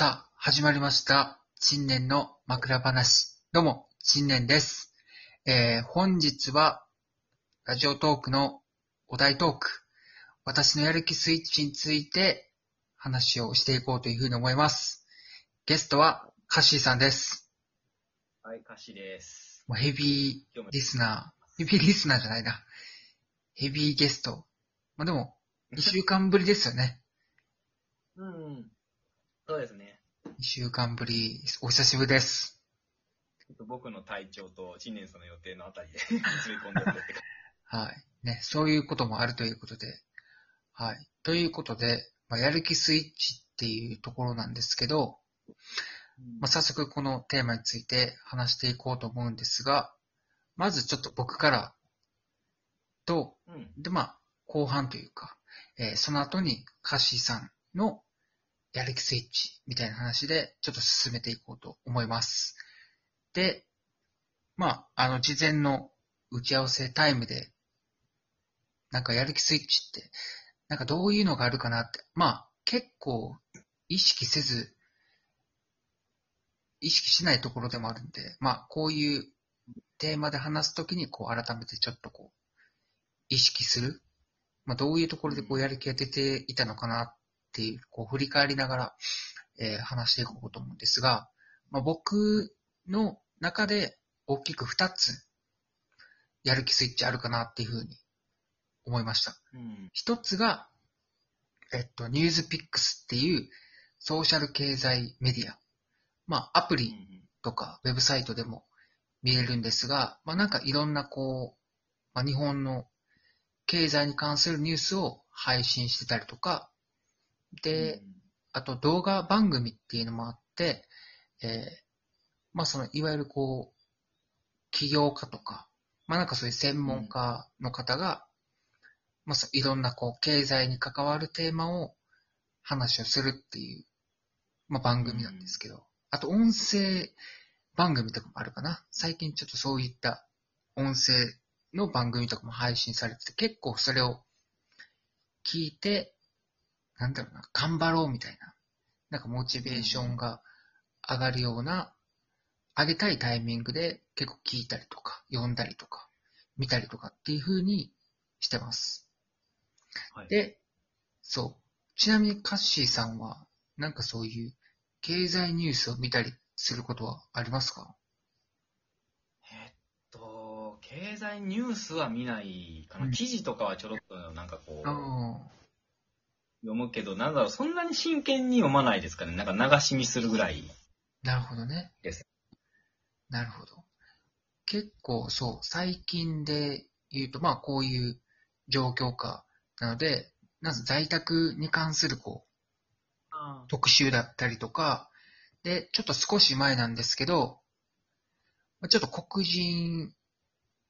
さあ、始まりました。新年の枕話。どうも、新年です。えー、本日は、ラジオトークのお題トーク、私のやる気スイッチについて話をしていこうというふうに思います。ゲストは、カッシーさんです。はい、カシです。もうヘビーリスナー、ヘビーリスナーじゃないな。ヘビーゲスト。まあ、でも、2週間ぶりですよね。うん。そうですね。2週間ぶり、お久しぶりです。ちょっと僕の体調と新年さんの予定のあたりで 詰め込んでってって感 はい。ね、そういうこともあるということで。はい。ということで、まあ、やる気スイッチっていうところなんですけど、じ。まあ、早速このテーマについて話していこうと思うんですが、まずちょっと僕からと、う？ん。で、まあ、後半というか、えーその後にカッシーさんのやる気スイッチみたいな話でちょっと進めていこうと思います。で、まあ、あの、事前の打ち合わせタイムで、なんかやる気スイッチって、なんかどういうのがあるかなって、まあ、結構意識せず、意識しないところでもあるんで、まあ、こういうテーマで話すときに、こう、改めてちょっとこう、意識する。まあ、どういうところでこうやる気が出ていたのかなっていう、こう振り返りながら、えー話していこうと思うんですが、まあ、僕の中で大きく2つやる気スイッチあるかなっていうふうに思いました。うん。一つが、えっと、ニュースピックスっていうソーシャル経済メディア。まあ、アプリとかウェブサイトでも見れるんですが、まあなんかいろんなこう、まあ日本の経済に関するニュースを配信してたりとか、で、あと動画番組っていうのもあって、えーまあそのいわゆるこう、起業家とか、まあなんかそういう専門家の方が、まあそういろんなこう経済に関わるテーマを話をするっていう、まあ番組なんですけど、あと音声番組とかもあるかな。最近ちょっとそういった音声の番組とかも配信されてて、結構それを聞いて、なんだろうな、頑張ろうみたいな、なんかモチベーションが上がるような、上げたいタイミングで結構聞いたりとか、読んだりとか、見たりとかっていう風にしてます。はい。で、そう。ちなみにカッシーさんは、なんかそういう経済ニュースを見たりすることはありますか？えっと、経済ニュースは見ないかな。うん記事とかはちょろっとなんかこう、あ読むけど、なんだろう、そんなに真剣に読まないですかね。なんか流し見するぐらい。あ、なるほどね。です。なるほど。結構そう、最近で言うと、まあこういう状況下なので、まず在宅に関するこう、あ特集だったりとか、で、ちょっと少し前なんですけど、まあちょっと黒人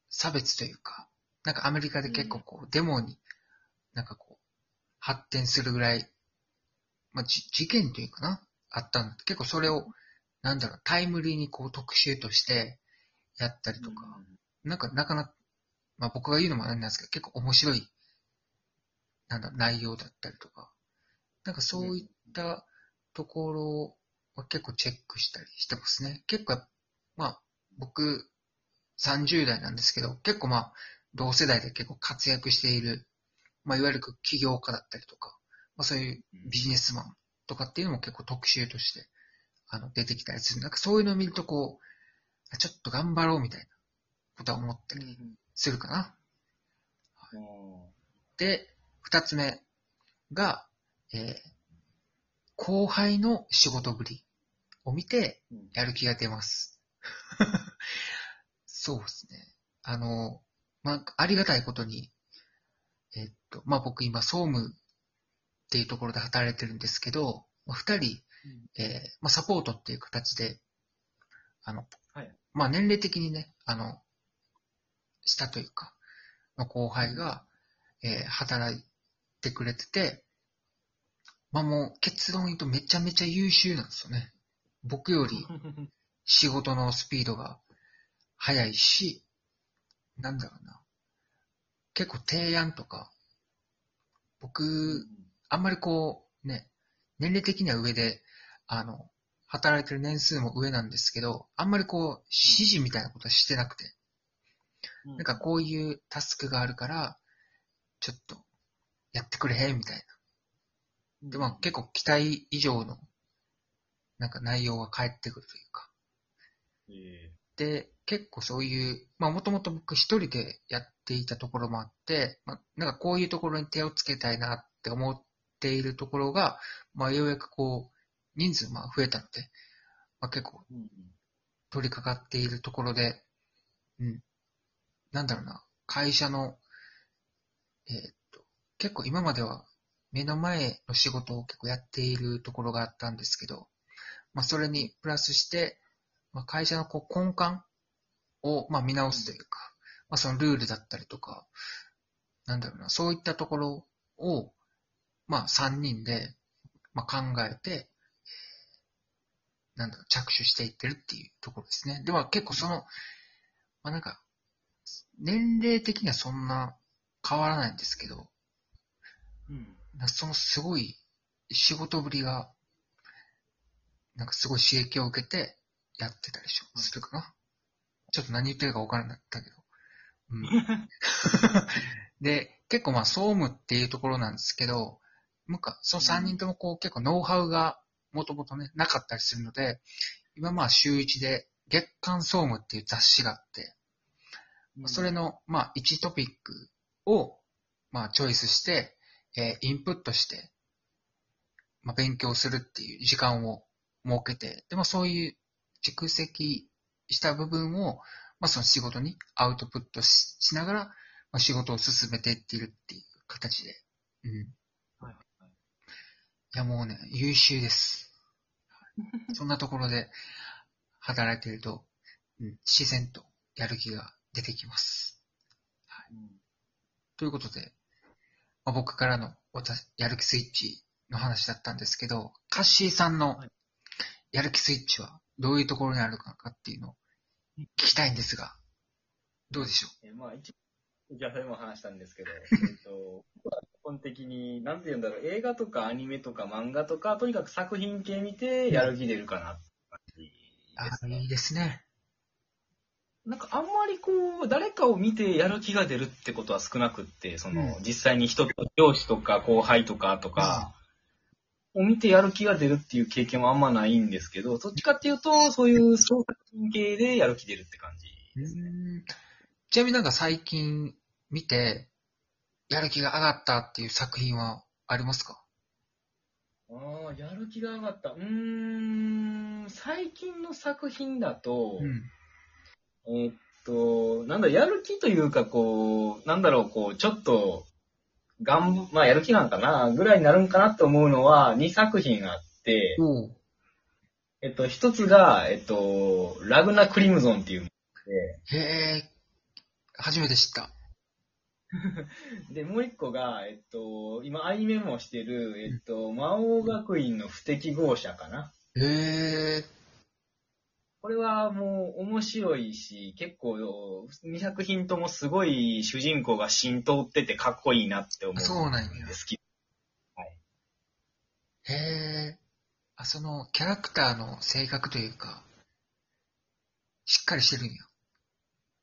差別というか、なんかアメリカで結構こう、デモになんかこう、発展するぐらい、まあ、じ事件というかな、あったんだ。結構それを、なんだろう、タイムリーにこう特集としてやったりとか、なんかなかなか、まあ僕が言うのもあれなんですけど、結構面白い、なんだ内容だったりとか、なんかそういったところは結構チェックしたりしてますね。結構、まあ僕30代なんですけど、結構まあ同世代で結構活躍している、まあいわゆる起業家だったりとか、まあそういうビジネスマンとかっていうのも結構特集としてあの出てきたりする。なんかそういうのを見るとこう、あちょっと頑張ろうみたいなことは思ったりするかな。で、二つ目が、えー後輩の仕事ぶりを見てやる気が出ます。そうですね。あの、まあ、ありがたいことに、と、まあ、僕今総務っていうところで働いてるんですけど、まあ二人、えーまあ、サポートっていう形で、あの、はいまあ、年齢的にね、あの、下というか、の後輩が、えー働いてくれてて、まあもう結論言うとめちゃめちゃ優秀なんですよね。僕より 仕事のスピードが速いし、なんだろうな。結構提案とか、僕、あんまりこう、ね、年齢的には上で、あの、働いてる年数も上なんですけど、あんまりこう、指示みたいなことはしてなくて、うんなんかこういうタスクがあるから、ちょっと、やってくれへんみたいな。で、まあ結構期待以上の、なんか内容が返ってくるというか。えで、結構そういう、まあもともと僕一人でやっていたところもあって、まあなんかこういうところに手をつけたいなって思っているところが、まあようやくこう、人数まあ増えたので、まあ結構取り掛かっているところで、うん。なんだろうな、会社の、えーっと、結構今までは目の前の仕事を結構やっているところがあったんですけど、まあそれにプラスして、まあ会社のこう根幹をまあ見直すというか、まあそのルールだったりとか、なんだろうな、そういったところを、まあ3人で、まあ考えて、なんだろう、着手していってるっていうところですね。では結構その、まあなんか、年齢的にはそんな変わらないんですけど、うんそのすごい仕事ぶりが、なんかすごい刺激を受けてやってたりしするか？な。ちょっと何言ってるか分からなかったけど。うん、で、結構まあ総務っていうところなんですけど、なんかその3人ともこう結構ノウハウがもともとね、なかったりするので、今まあ週1で月刊総務っていう雑誌があって、うんそれの、まあ、1トピックを、まあ、チョイスして、えーインプットして、まあ、勉強するっていう時間を設けて、でもそういう蓄積した部分を、まあ、その仕事にアウトプットししながら、まあ、仕事を進めていっているっていう形で。うん。いはいはいや、もうね、優秀です。そんなところで働いていると、うん、自然とやる気が出てきます。うんということで、まあ、僕からの私やる気スイッチの話だったんですけど、カッシーさんのはいやる気スイッチはどういうところにあるのかっていうのを聞きたいんですが、どうでしょえまあ、一応、じゃあそれも話したんですけど、えっと、僕は基本的に、なんて言うんだろう、映画とかアニメとか漫画とか、とにかく作品系見てやる気出るかなって感じうですね。あいいですね。なんかあんまりこう、誰かを見てやる気が出るってことは少なくって、その、うん実際に人と、上司とか後輩とかとか、を見てやる気が出るっていう経験はあんまないんですけど、どっちかっていうと、そういう創作品系でやる気出るって感じですね。うんちなみになんか最近見て、やる気が上がったっていう作品はありますか？ああ、やる気が上がった。うーん、最近の作品だと、うん。えーっと、なんだ、やる気というか、こう、なんだろう、こう、ちょっと、がん、まあ、やる気なんかな、ぐらいになるんかなって思うのは、2作品あって、おうえっと、一つが、えっと、ラグナ・クリムゾンっていうのへえ、初めて知った。で、もう一個が、えっと、今、アニメもしてる、えっと、魔王学院の不適合者かな。へえ、これはもう面白いし、結構、2作品ともすごい主人公が浸透っててかっこいいなって思う。そうなんや好き。へえ。あ、そのキャラクターの性格というか、しっかりしてるんや。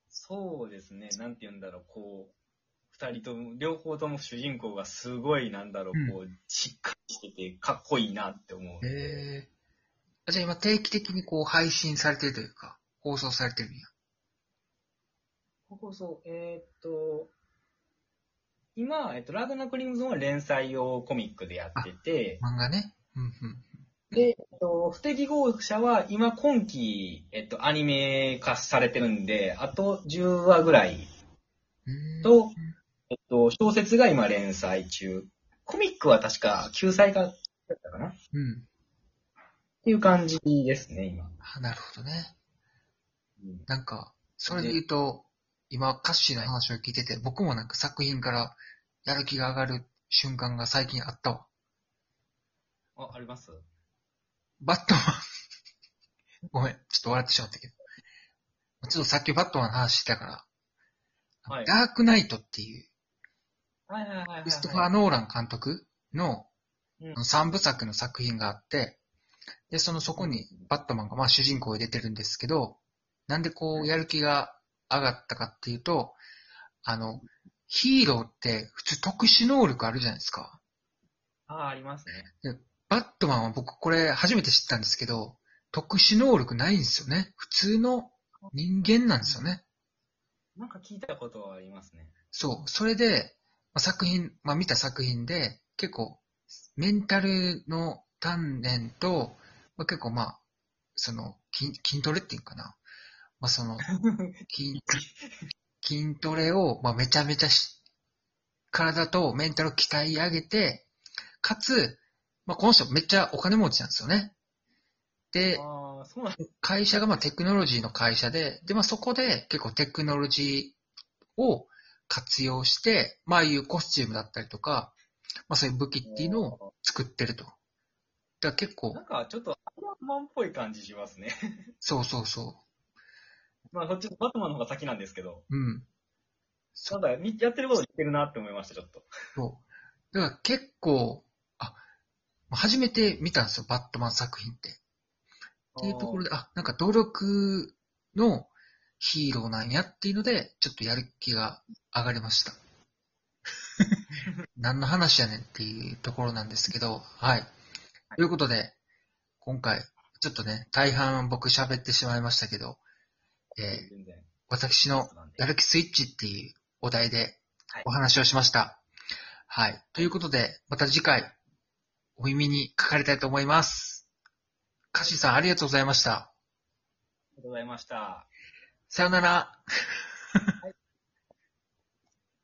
そうですね、なんて言うんだろう、こう、二人とも、両方とも主人公がすごい、なんだろう、こう、しっかりしててかっこいいなって思う。へえ。あじゃあ今定期的にこう配信されてるというか、放送されてるんや。ここそう、えーっと、今、えっと、ラグナ・クリムゾンは連載をコミックでやってて、漫画ね。うんうん。で、えっと、不適合者は今今期、えっと、アニメ化されてるんで、あと10話ぐらいと、えっと、小説が今連載中。コミックは確か救済がだったかな？っうん。ていう感じですね、今。あ、なるほどね。うんなんか、それで言うと、今、歌詞の話を聞いてて、僕もなんか作品からやる気が上がる瞬間が最近あったわ。あ、あります？バットマン。ごめん、ちょっと笑ってしまったけど。ちょっとさっきバットマンの話してたから、はいダークナイトっていう、はいはいはいはい、はい。クリストファー・ノーラン監督のうん3部作の作品があって、で、そのそこにバットマンがまあ主人公を入れてるんですけど、なんでこうやる気が上がったかっていうと、あの、ヒーローって普通特殊能力あるじゃないですか。ああ、ありますね。バットマンは僕これ初めて知ったんですけど、特殊能力ないんですよね。普通の人間なんですよね。なんか聞いたことはありますね。そう。それで、まあ、作品、まあ見た作品で、結構、メンタルの鍛錬と、まあ、結構まあ、その筋、筋トレっていうかな。まあその、筋、筋トレを、まあめちゃめちゃし、体とメンタルを鍛え上げて、かつ、まあこの人めっちゃお金持ちなんですよね。で、会社がまあテクノロジーの会社で、で、まあそこで結構テクノロジーを活用して、まあいうコスチュームだったりとか、まあそういう武器っていうのを作ってると。だから結構なん、かちょっとアイアンマンっぽい感じしますね。そうそうそまあ、こっちバットマンの方が先なんですけど、う。うん。なんかみやってること似てるなって思いました、ちょっと。そう。だから結構、あ、初めて見たんですよ、バットマン作品って。っていうところで、あ、なんか努力のヒーローなんやっていうので、ちょっとやる気が上がりました。何の話やねんっていうところなんですけど、はい。ということで、今回、ちょっとね、大半僕喋ってしまいましたけど、えー全然。私のやる気スイッチっていうお題でお話をしました。はい。ということで、また次回、お耳にかかりたいと思います。カシさん、ありがとうございました。ありがとうございました。さよなら。